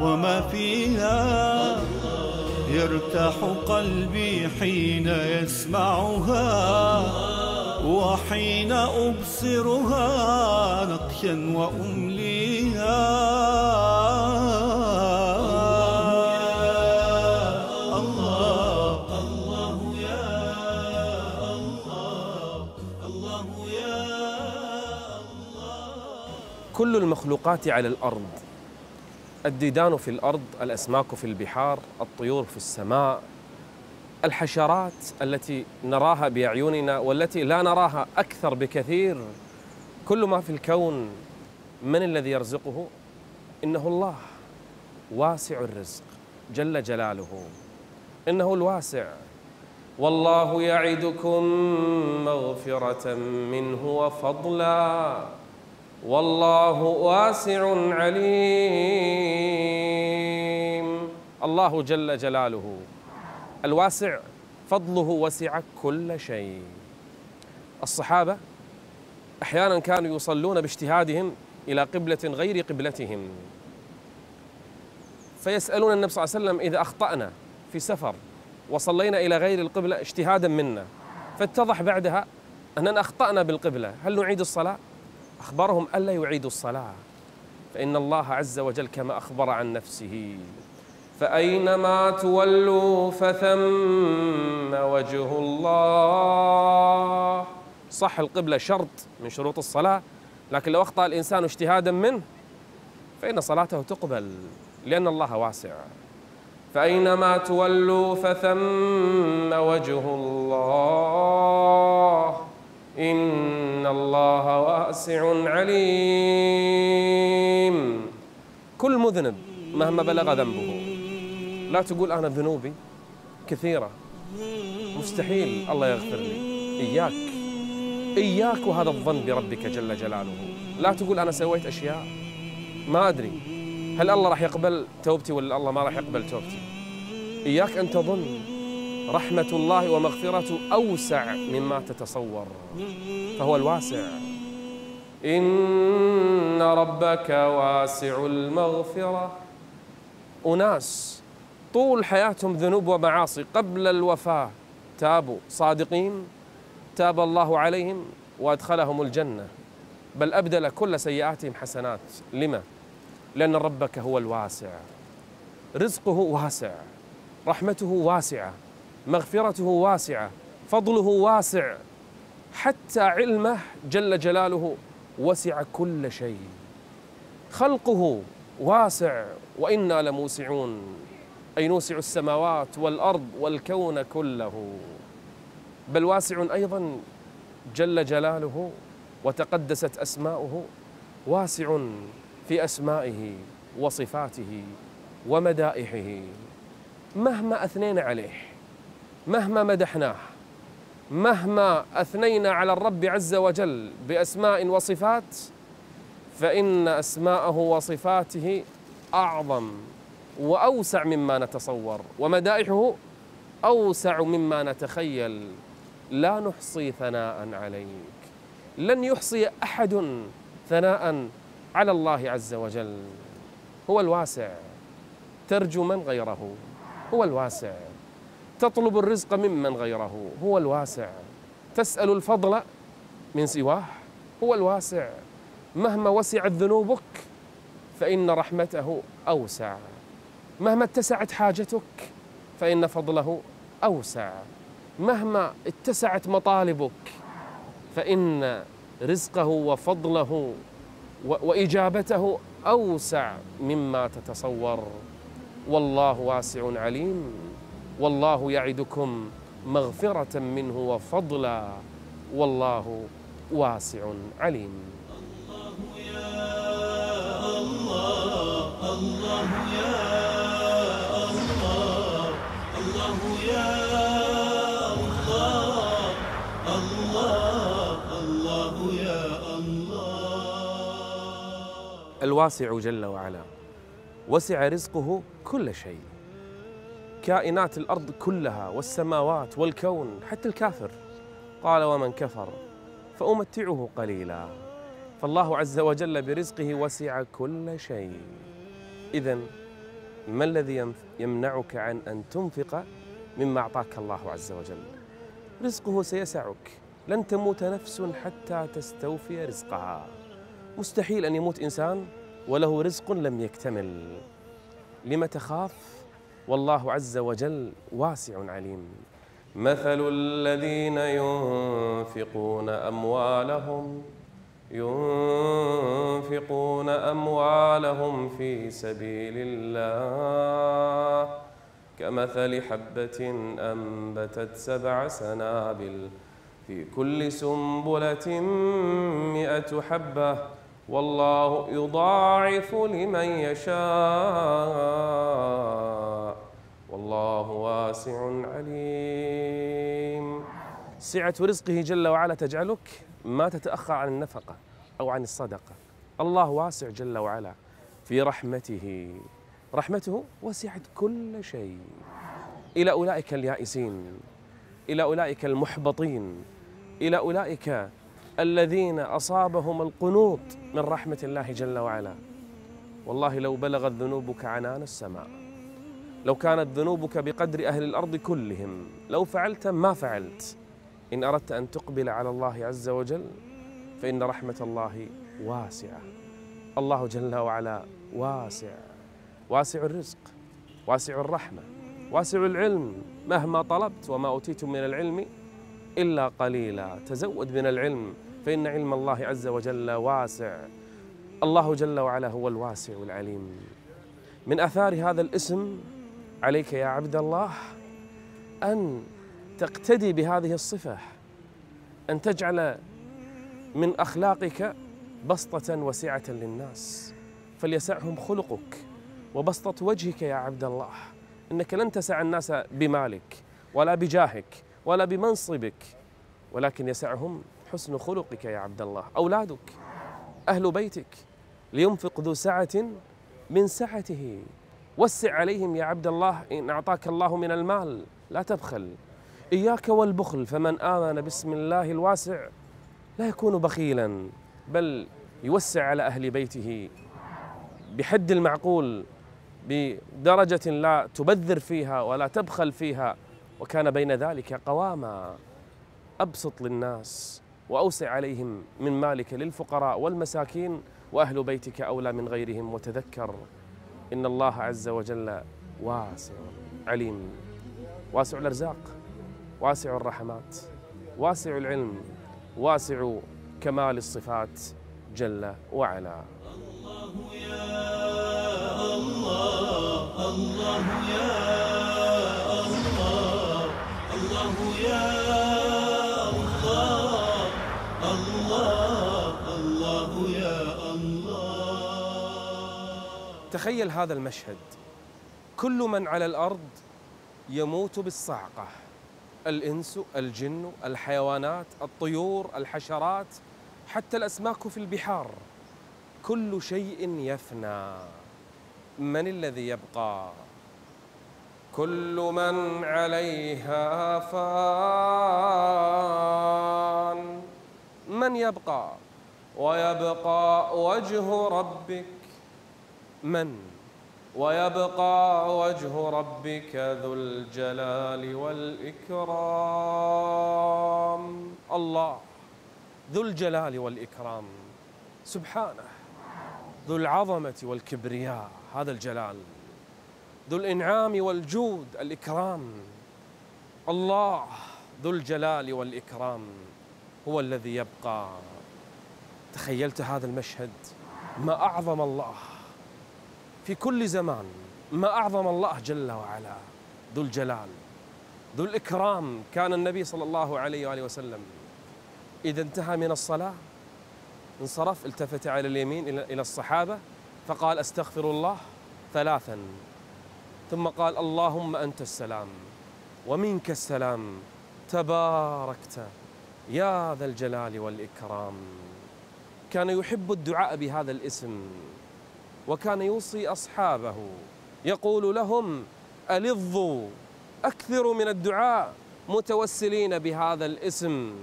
وما فيها. يرتاح قلبي حين يسمعها وحين أبصرها نقشا وأمليها. كل المخلوقات على الأرض. الديدان في الأرض الأسماك في البحار الطيور في السماء الحشرات التي نراها بأعيننا والتي لا نراها أكثر بكثير كل ما في الكون من الذي يرزقه؟ إنه الله واسع الرزق جل جلاله. إنه الواسع. والله يعدكم مغفرة منه وفضلا. والله واسع عليم. الله جل جلاله. الواسع فضله وسع كل شيء. الصحابة أحيانا كانوا يصلون باجتهادهم إلى قبلة غير قبلتهم. فيسألون النبي صلى الله عليه وسلم إذا أخطأنا في سفر وصلينا إلى غير القبلة اجتهادا منا فاتضح بعدها أننا أخطأنا بالقبلة هل نعيد الصلاة؟ أخبرهم ألا يعيدوا الصلاة. فإن الله عز وجل كما أخبر عن نفسه فأينما تولوا فثم وجه الله. صح القبلة شرط من شروط الصلاة لكن لو أخطأ الإنسان اجتهادا منه فإن صلاته تقبل لأن الله واسع. فأينما تولوا فثم وجه الله. إن الله واسع عليم. كل مذنب مهما بلغ ذنبه. لا تقول أنا ذنوبي كثيرة. مستحيل. الله يغفر لي. إياك. إياك وهذا الظن بربك جل جلاله. لا تقول أنا سويت أشياء. ما أدري. هل الله راح يقبل توبتي ولا الله ما راح يقبل توبتي؟ إياك أن تظن. رحمة الله ومغفرته أوسع مما تتصور. فهو الواسع. إن ربك واسع المغفرة. أناس طول حياتهم ذنوب ومعاصي قبل الوفاة. تابوا صادقين. تاب الله عليهم وأدخلهم الجنة. بل أبدل كل سيئاتهم حسنات. لما؟ لأن ربك هو الواسع. رزقه واسع. رحمته واسعة. مغفرته واسعة فضله واسع حتى علمه جل جلاله وسع كل شيء. خلقه واسع وإنا لموسعون. أي نوسع السماوات والأرض والكون كله. بل واسع أيضا جل جلاله وتقدست أسماؤه. واسع في أسمائه وصفاته ومدائحه. مهما أثنينا عليه مهما مدحناه مهما أثنينا على الرب عز وجل بأسماء وصفات فإن أسماءه وصفاته أعظم وأوسع مما نتصور ومدائحه أوسع مما نتخيل. لا نحصي ثناء عليك. لن يحصي أحد ثناء على الله عز وجل. هو الواسع. ترجو من غيره. هو الواسع. تطلب الرزق ممن غيره. هو الواسع. تسأل الفضل من سواه. هو الواسع. مهما وسعت ذنوبك فإن رحمته أوسع. مهما اتسعت حاجتك فإن فضله أوسع. مهما اتسعت مطالبك فإن رزقه وفضله وإجابته أوسع مما تتصور. والله واسع عليم. والله يعدكم مغفرة منه وفضلا والله واسع عليم. الله يا الله الله يا الله الله يا الله الواسع جل وعلا وسع رزقه كل شيء. كائنات الأرض كلها والسماوات والكون حتى الكافر. قال ومن كفر فأمتعه قليلا. فالله عز وجل برزقه وسع كل شيء. اذا ما الذي يمنعك عن أن تنفق مما أعطاك الله عز وجل؟ رزقه سيسعك. لن تموت نفس حتى تستوفي رزقها. مستحيل أن يموت إنسان وله رزق لم يكتمل. لم تخاف؟ والله عز وجل واسع عليم. مثل الذين ينفقون أموالهم ينفقون أموالهم في سبيل الله. كمثل حبة أنبتت سبع سنابل في كل سنبلة مائه حبة. والله يضاعف لمن يشاء. والله واسع عليم. سعة رزقه جل وعلا تجعلك ما تتأخر عن النفقة أو عن الصدقة. الله واسع جل وعلا في رحمته. رحمته وسعت كل شيء. إلى أولئك اليائسين إلى أولئك المحبطين إلى أولئك الذين أصابهم القنوط من رحمة الله جل وعلا. والله لو بلغت ذنوبك عنان السماء. لو كانت ذنوبك بقدر أهل الأرض كلهم لو فعلت ما فعلت. إن أردت أن تقبل على الله عز وجل فإن رحمة الله واسعة. الله جل وعلا واسع. واسع الرزق واسع الرحمة واسع العلم. مهما طلبت وما أوتيتم من العلم إلا قليلا. تزود من العلم فإن علم الله عز وجل واسع. الله جل وعلا هو الواسع العليم. من أثار هذا الاسم عليك يا عبد الله أن تقتدي بهذه الصفة أن تجعل من أخلاقك بسطة وسعة للناس. فليسعهم خلقك وبسطة وجهك يا عبد الله. إنك لن تسع الناس بمالك ولا بجاهك ولا بمنصبك ولكن يسعهم حسن خلقك يا عبد الله. أولادك أهل بيتك لينفق ذو سعة من سعته. وسع عليهم يا عبد الله إن أعطاك الله من المال. لا تبخل. إياك والبخل فمن آمن بسم الله الواسع لا يكون بخيلا بل يوسع على أهل بيته بحد المعقول بدرجة لا تبذر فيها ولا تبخل فيها وكان بين ذلك قواما أبسط للناس وأوسع عليهم من مالك للفقراء والمساكين وأهل بيتك أولى من غيرهم وتذكر إن الله عز وجل واسع عليم. واسع الأرزاق واسع الرحمات واسع العلم واسع كمال الصفات جل وعلا. الله يا الله الله يا الله الله يا تخيل هذا المشهد. كل من على الأرض يموت بالصعقة. الإنس الجن الحيوانات الطيور الحشرات حتى الأسماك في البحار. كل شيء يفنى. من الذي يبقى؟ كل من عليها فان. من يبقى؟ ويبقى وجه ربك. من؟ ويبقى وجه ربك ذو الجلال والإكرام. الله. ذو الجلال والإكرام. سبحانه. ذو العظمة والكبرياء. هذا الجلال. ذو الإنعام والجود. الإكرام. الله. ذو الجلال والإكرام. هو الذي يبقى. تخيلت هذا المشهد؟ ما أعظم الله. في كل زمان ما أعظم الله جل وعلا ذو الجلال ذو الإكرام كان النبي صلى الله عليه وآله وسلم. إذا انتهى من الصلاة انصرف التفت على اليمين إلى الصحابة فقال أستغفر الله ثلاثا. ثم قال اللهم أنت السلام ومنك السلام. تباركت يا ذا الجلال والإكرام. كان يحب الدعاء بهذا الاسم. وكان يوصي أصحابه. يقول لهم ألظوا أكثروا من الدعاء متوسلين بهذا الاسم.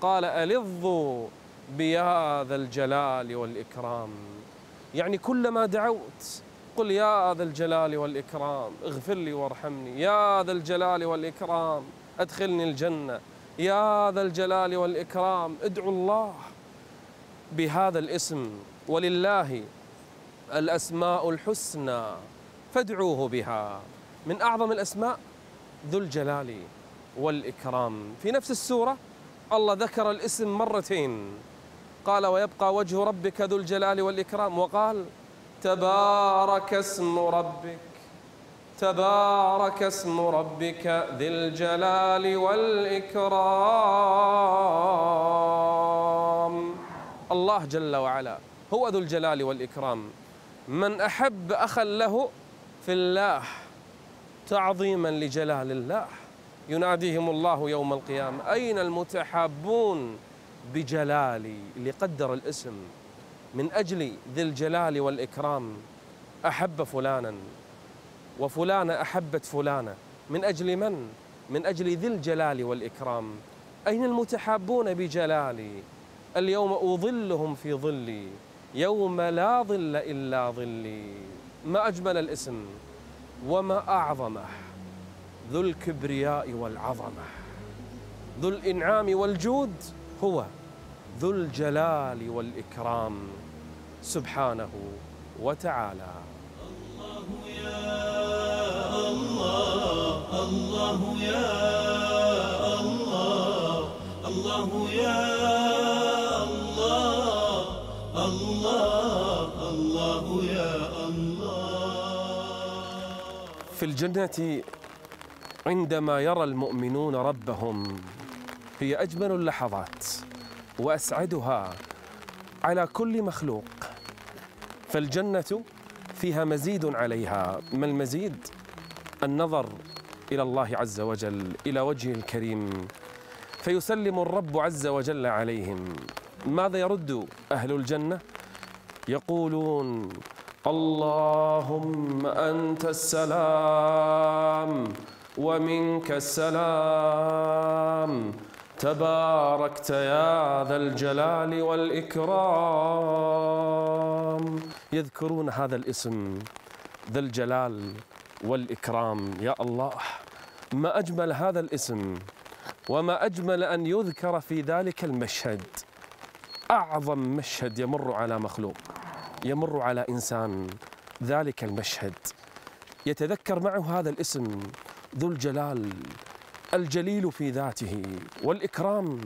قال ألظوا بيا ذا الجلال والإكرام. يعني كلما دعوت قل يا ذا الجلال والإكرام اغفر لي وارحمني. يا ذا الجلال والإكرام أدخلني الجنة. يا ذا الجلال والإكرام ادعوا الله بهذا الاسم. ولله الأسماء الحسنى فادعوه بها. من أعظم الأسماء ذو الجلال والإكرام. في نفس السورة الله ذكر الاسم مرتين. قال ويبقى وجه ربك ذو الجلال والإكرام. وقال تبارك اسم ربك تبارك اسم ربك ذي الجلال والإكرام. الله جل وعلا هو ذو الجلال والإكرام. من أحب أخا له في الله تعظيما لجلال الله. يناديهم الله يوم القيامة. أين المتحابون بجلالي اللي قدر الاسم؟ من أجل ذي الجلال والإكرام أحب فلانا وفلانة أحبت فلانة. من أجل من؟ من أجل ذي الجلال والإكرام. أين المتحابون بجلالي؟ اليوم أظلهم في ظلي. يوم لا ظل إلا ظلي. ما أجمل الاسم وما أعظمه. ذو الكبرياء والعظمة. ذو الإنعام والجود هو ذو الجلال والإكرام. سبحانه وتعالى. الله يا الله الله يا الله في الجنة عندما يرى المؤمنون ربهم هي أجمل اللحظات وأسعدها على كل مخلوق. فالجنة فيها مزيد عليها ما المزيد؟ النظر إلى الله عز وجل إلى وجهه الكريم. فيسلم الرب عز وجل عليهم. ماذا يرد أهل الجنة؟ يقولون اللهم أنت السلام ومنك السلام. تباركت يا ذا الجلال والإكرام. يذكرون هذا الاسم ذا الجلال والإكرام. يا الله ما أجمل هذا الاسم وما أجمل أن يذكر في ذلك المشهد. أعظم مشهد يمر على مخلوق. يمر على إنسان ذلك المشهد. يتذكر معه هذا الاسم ذو الجلال الجليل في ذاته والإكرام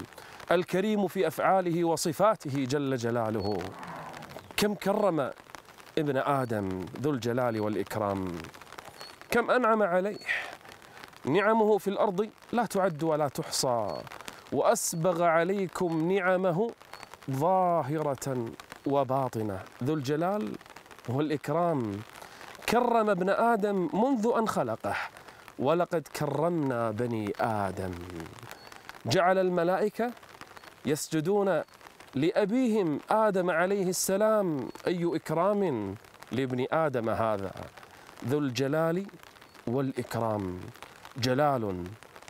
الكريم في أفعاله وصفاته جل جلاله. كم كرم ابن آدم ذو الجلال والإكرام. كم أنعم عليه. نعمه في الأرض لا تعد ولا تحصى وأسبغ عليكم نعمه ظاهرة وباطنة. ذو الجلال والإكرام. كرم ابن آدم منذ أن خلقه. ولقد كرمنا بني آدم. جعل الملائكة يسجدون لأبيهم آدم عليه السلام. أي إكرام لابن آدم هذا. ذو الجلال والإكرام. جلال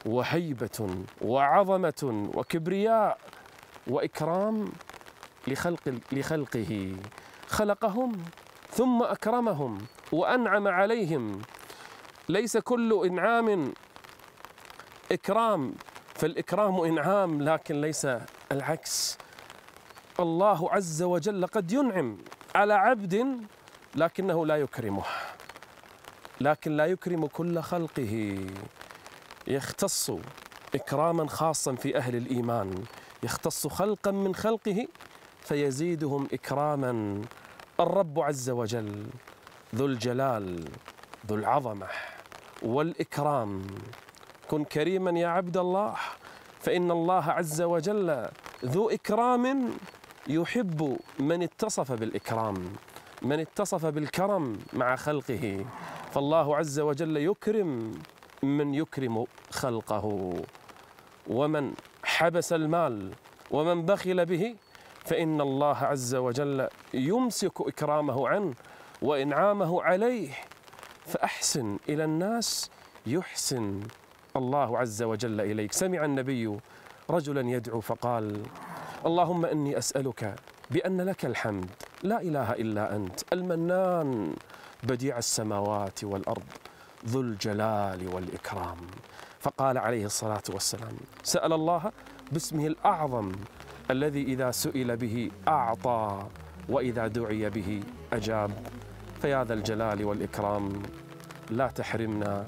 وهيبة وعظمة وكبرياء وإكرام لخلق لخلقه. خلقهم ثم أكرمهم وأنعم عليهم. ليس كل إنعام إكرام فالإكرام إنعام لكن ليس العكس. الله عز وجل قد ينعم على عبد لكنه لا يكرمه لكن لا يكرم كل خلقه. يختص إكراما خاصا في أهل الإيمان يختص خلقا من خلقه فيزيدهم إكراما. الرب عز وجل ذو الجلال ذو العظمة والإكرام. كن كريما يا عبد الله فإن الله عز وجل ذو إكرام يحب من اتصف بالإكرام من اتصف بالكرم مع خلقه. فالله عز وجل يكرم من يكرم خلقه. ومن حبس المال ومن بخل به فإن الله عز وجل يمسك إكرامه عنه وإنعامه عليه فأحسن إلى الناس يحسن الله عز وجل إليك. سمع النبي رجلا يدعو فقال اللهم إني أسألك بأن لك الحمد لا إله إلا أنت المنان بديع السماوات والأرض ذو الجلال والإكرام. فقال عليه الصلاة والسلام سأل الله باسمه الأعظم الذي إذا سئل به أعطى وإذا دعي به أجاب. فيا ذا الجلال والإكرام لا تحرمنا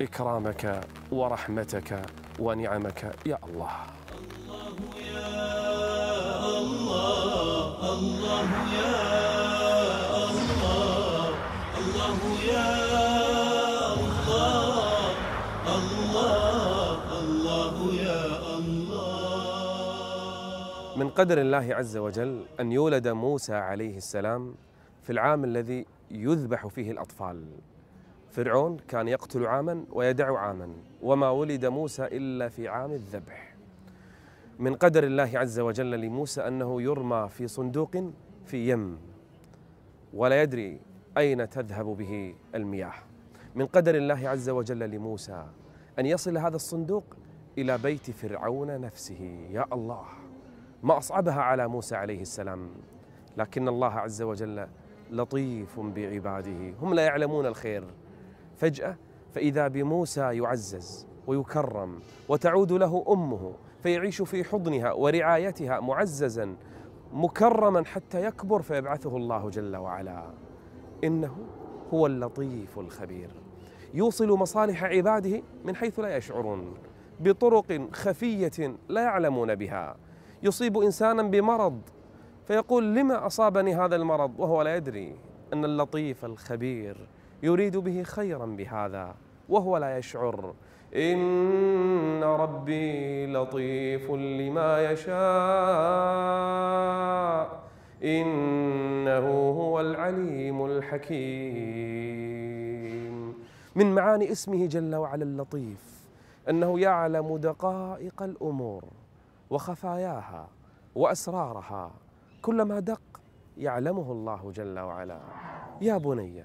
إكرامك ورحمتك ونعمك يا الله. الله يا الله الله يا الله من قدر الله عز وجل أن يولد موسى عليه السلام في العام الذي يذبح فيه الأطفال. فرعون كان يقتل عاما ويدع عاما وما ولد موسى إلا في عام الذبح. من قدر الله عز وجل لموسى أنه يرمى في صندوق في يم ولا يدري أين تذهب به المياه. من قدر الله عز وجل لموسى أن يصل هذا الصندوق إلى بيت فرعون نفسه. يا الله! ما أصعبها على موسى عليه السلام. لكن الله عز وجل لطيف بعباده. هم لا يعلمون الخير. فجأة فإذا بموسى يعزز ويكرم وتعود له أمه فيعيش في حضنها ورعايتها معززا مكرما حتى يكبر فيبعثه الله جل وعلا. إنه هو اللطيف الخبير. يوصل مصالح عباده من حيث لا يشعرون بطرق خفية لا يعلمون بها. يصيب إنسانا بمرض. فيقول لما أصابني هذا المرض؟ وهو لا يدري أن اللطيف الخبير يريد به خيرا بهذا وهو لا يشعر. إن ربي لطيف لما يشاء. إنه هو العليم الحكيم. من معاني اسمه جل وعلا اللطيف أنه يعلم دقائق الأمور. وخفاياها وأسرارها كلما دق يعلمه الله جل وعلا. يا بني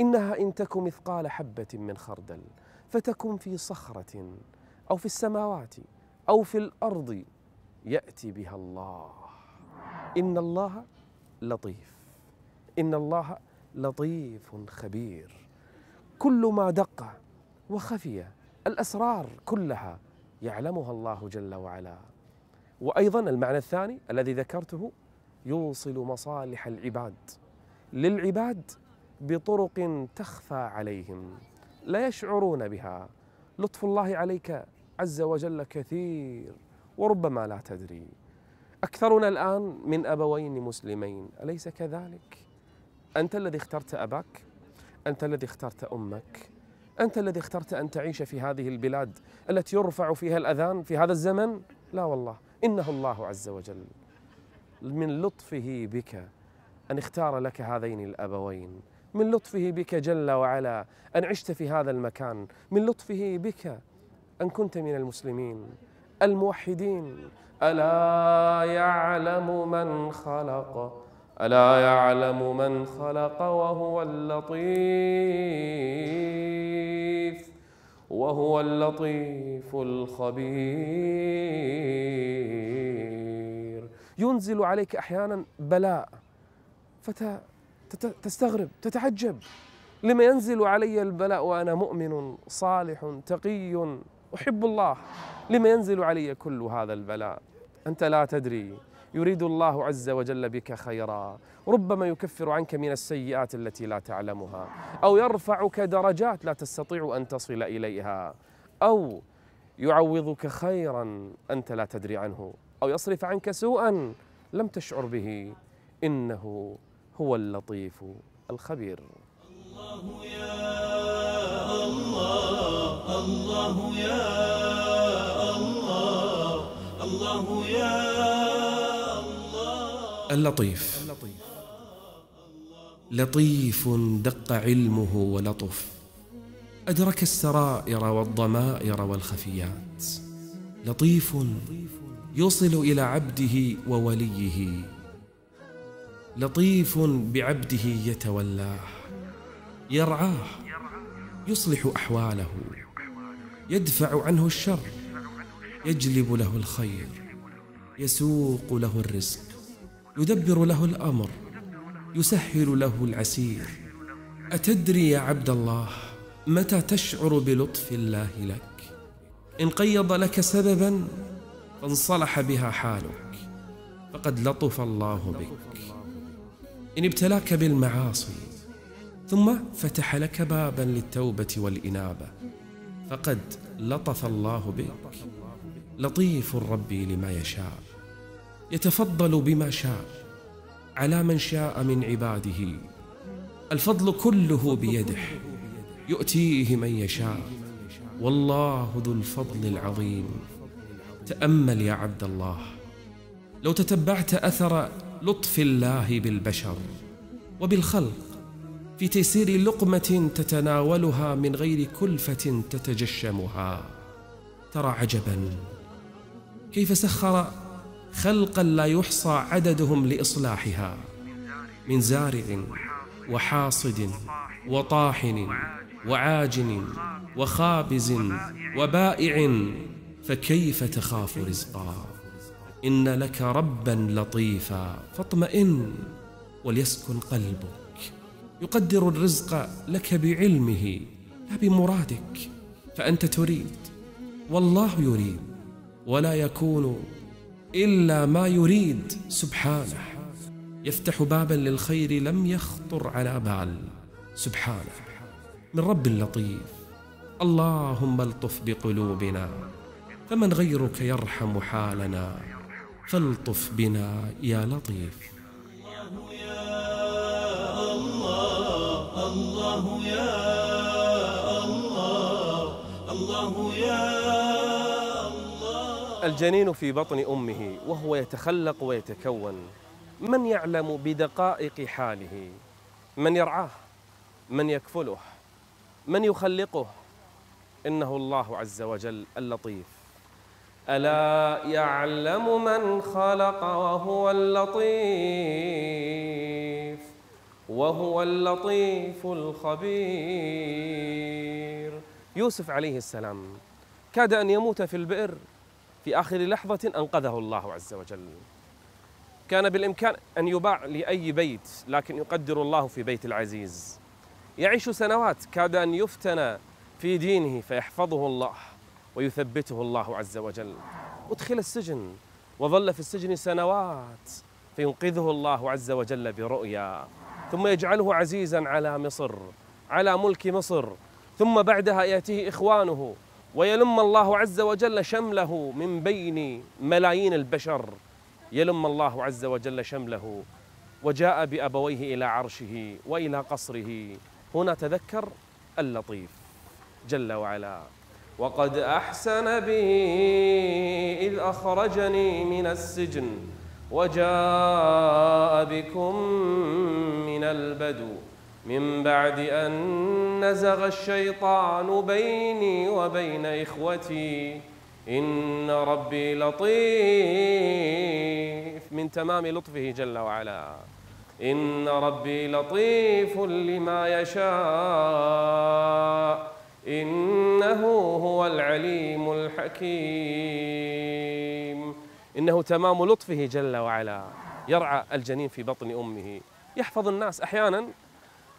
إنها إن تك مثقال حبة من خردل فتكن في صخرة أو في السماوات أو في الأرض يأتي بها الله. إن الله لطيف إن الله لطيف خبير. كل ما دق وخفي الأسرار كلها يعلمها الله جل وعلا. وأيضا المعنى الثاني الذي ذكرته يوصل مصالح العباد. للعباد بطرق تخفى عليهم لا يشعرون بها. لطف الله عليك عز وجل كثير وربما لا تدري. أكثرنا الآن من أبوين مسلمين أليس كذلك؟ أنت الذي اخترت أباك أنت الذي اخترت أمك أنت الذي اخترت أن تعيش في هذه البلاد التي يرفع فيها الأذان في هذا الزمن؟ لا والله. إنه الله عز وجل من لطفه بك أن اختار لك هذين الأبوين من لطفه بك جل وعلا أن عشت في هذا المكان من لطفه بك أن كنت من المسلمين. الموحدين ألا يعلم من خلق ألا يعلم من خلق وهو اللطيف. وهو اللطيف الخبير. ينزل عليك أحيانا بلاء فت تستغرب تتعجب. لما ينزل علي البلاء وأنا مؤمن صالح تقي أحب الله. لما ينزل علي كل هذا البلاء أنت لا تدري يريد الله عز وجل بك خيرا. ربما يكفر عنك من السيئات التي لا تعلمها. أو يرفعك درجات لا تستطيع أن تصل إليها. أو يعوضك خيرا أنت لا تدري عنه. أو يصرف عنك سوءا لم تشعر به. إنه هو اللطيف الخبير. الله يا الله الله يا الله الله يا اللطيف. لطيف دق علمه ولطف. أدرك السرائر والضمائر والخفيات. لطيف يوصل إلى عبده ووليه. لطيف بعبده يتولاه. يرعاه. يصلح أحواله. يدفع عنه الشر. يجلب له الخير. يسوق له الرزق. يدبر له الأمر يسهل له العسير. أتدري يا عبد الله متى تشعر بلطف الله لك؟ إن قيض لك سببا فانصلح بها حالك فقد لطف الله بك. إن ابتلاك بالمعاصي ثم فتح لك بابا للتوبة والإنابة فقد لطف الله بك. لطيف ربي لما يشاء. يتفضل بما شاء على من شاء من عباده. الفضل كله بيده يؤتيه من يشاء. والله ذو الفضل العظيم. تأمل يا عبد الله. لو تتبعت أثر لطف الله بالبشر وبالخلق في تيسير لقمة تتناولها من غير كلفة تتجشمها. ترى عجبا كيف سخر خلقا لا يحصى عددهم لإصلاحها. من زارع وحاصد وطاحن وعاجن وخابز وبائع فكيف تخاف رزقا؟ إن لك ربا لطيفا فاطمئن وليسكن قلبك. يقدر الرزق لك بعلمه لا بمرادك. فأنت تريد والله يريد ولا يكون الا ما يريد سبحانه يفتح بابا للخير لم يخطر على بال سبحانه من رب لطيف اللهم الطف بقلوبنا فمن غيرك يرحم حالنا فالطف بنا يا لطيف الله يا الله الله يا الله الجنين في بطن أمه وهو يتخلق ويتكون. من يعلم بدقائق حاله؟ من يرعاه؟ من يكفله؟ من يخلقه؟ إنه الله عز وجل اللطيف. ألا يعلم من خلق وهو اللطيف؟ وهو اللطيف الخبير. يوسف عليه السلام. كاد أن يموت في البئر. في آخر لحظة أنقذه الله عز وجل. كان بالإمكان أن يباع لأي بيت لكن يقدر الله في بيت العزيز. يعيش سنوات كاد أن يفتن في دينه فيحفظه الله ويثبته الله عز وجل. أدخل السجن وظل في السجن سنوات فينقذه الله عز وجل برؤيا. ثم يجعله عزيزا على مصر على ملك مصر. ثم بعدها يأتيه إخوانه ويلم الله عز وجل شمله من بين ملايين البشر. يلم الله عز وجل شمله وجاء بأبويه إلى عرشه وإلى قصره. هنا تذكر اللطيف جل وعلا. وقد أحسن بي إذ أخرجني من السجن وجاء بكم من البدو. من بعد أن نزغ الشيطان بيني وبين إخوتي. إن ربي لطيف من تمام لطفه جل وعلا. إن ربي لطيف لما يشاء. إنه هو العليم الحكيم. إنه تمام لطفه جل وعلا. يرعى الجنين في بطن أمه. يحفظ الناس أحيانا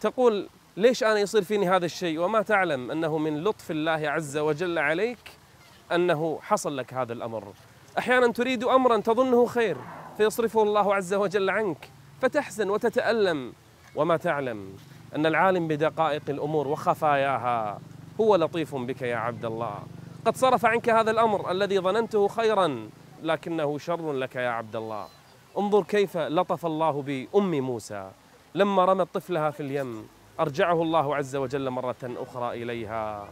تقول ليش أنا يصير فيني هذا الشيء؟ وما تعلم أنه من لطف الله عز وجل عليك أنه حصل لك هذا الأمر. أحيانا تريد امرا تظنه خير فيصرفه الله عز وجل عنك فتحزن وتتألم. وما تعلم أن العالم بدقائق الأمور وخفاياها هو لطيف بك يا عبد الله. قد صرف عنك هذا الأمر الذي ظننته خيرا لكنه شر لك يا عبد الله. انظر كيف لطف الله بأم موسى. لما رمت طفلها في اليم أرجعه الله عز وجل مرة أخرى إليها.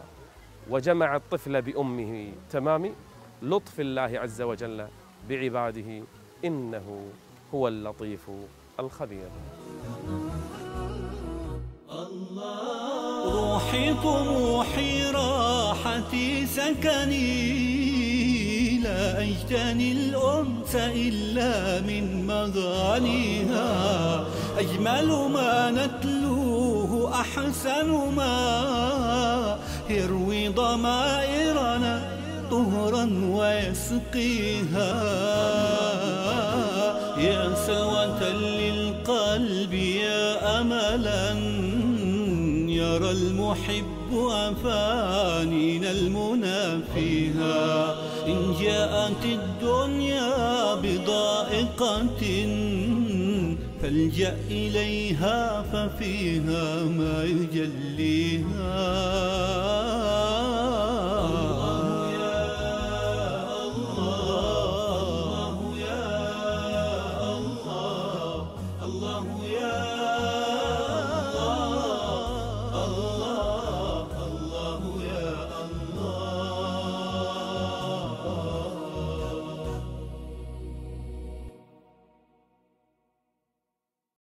وجمع الطفل بأمه تمام؟ لطف الله عز وجل بعباده إنه هو اللطيف الخبير. روحي طموحي راحتي سكني لا أجتني الأنس إلا من مغانيها أجمل ما نتلوه أحسن ما يروي ضمائرنا طهرا ويسقيها. يا سلوة للقلب يا أملا يرى المحب أفانينا المنى فيها. إن جاءت الدنيا بضائقة فالجأ إليها ففيها ما يجليها.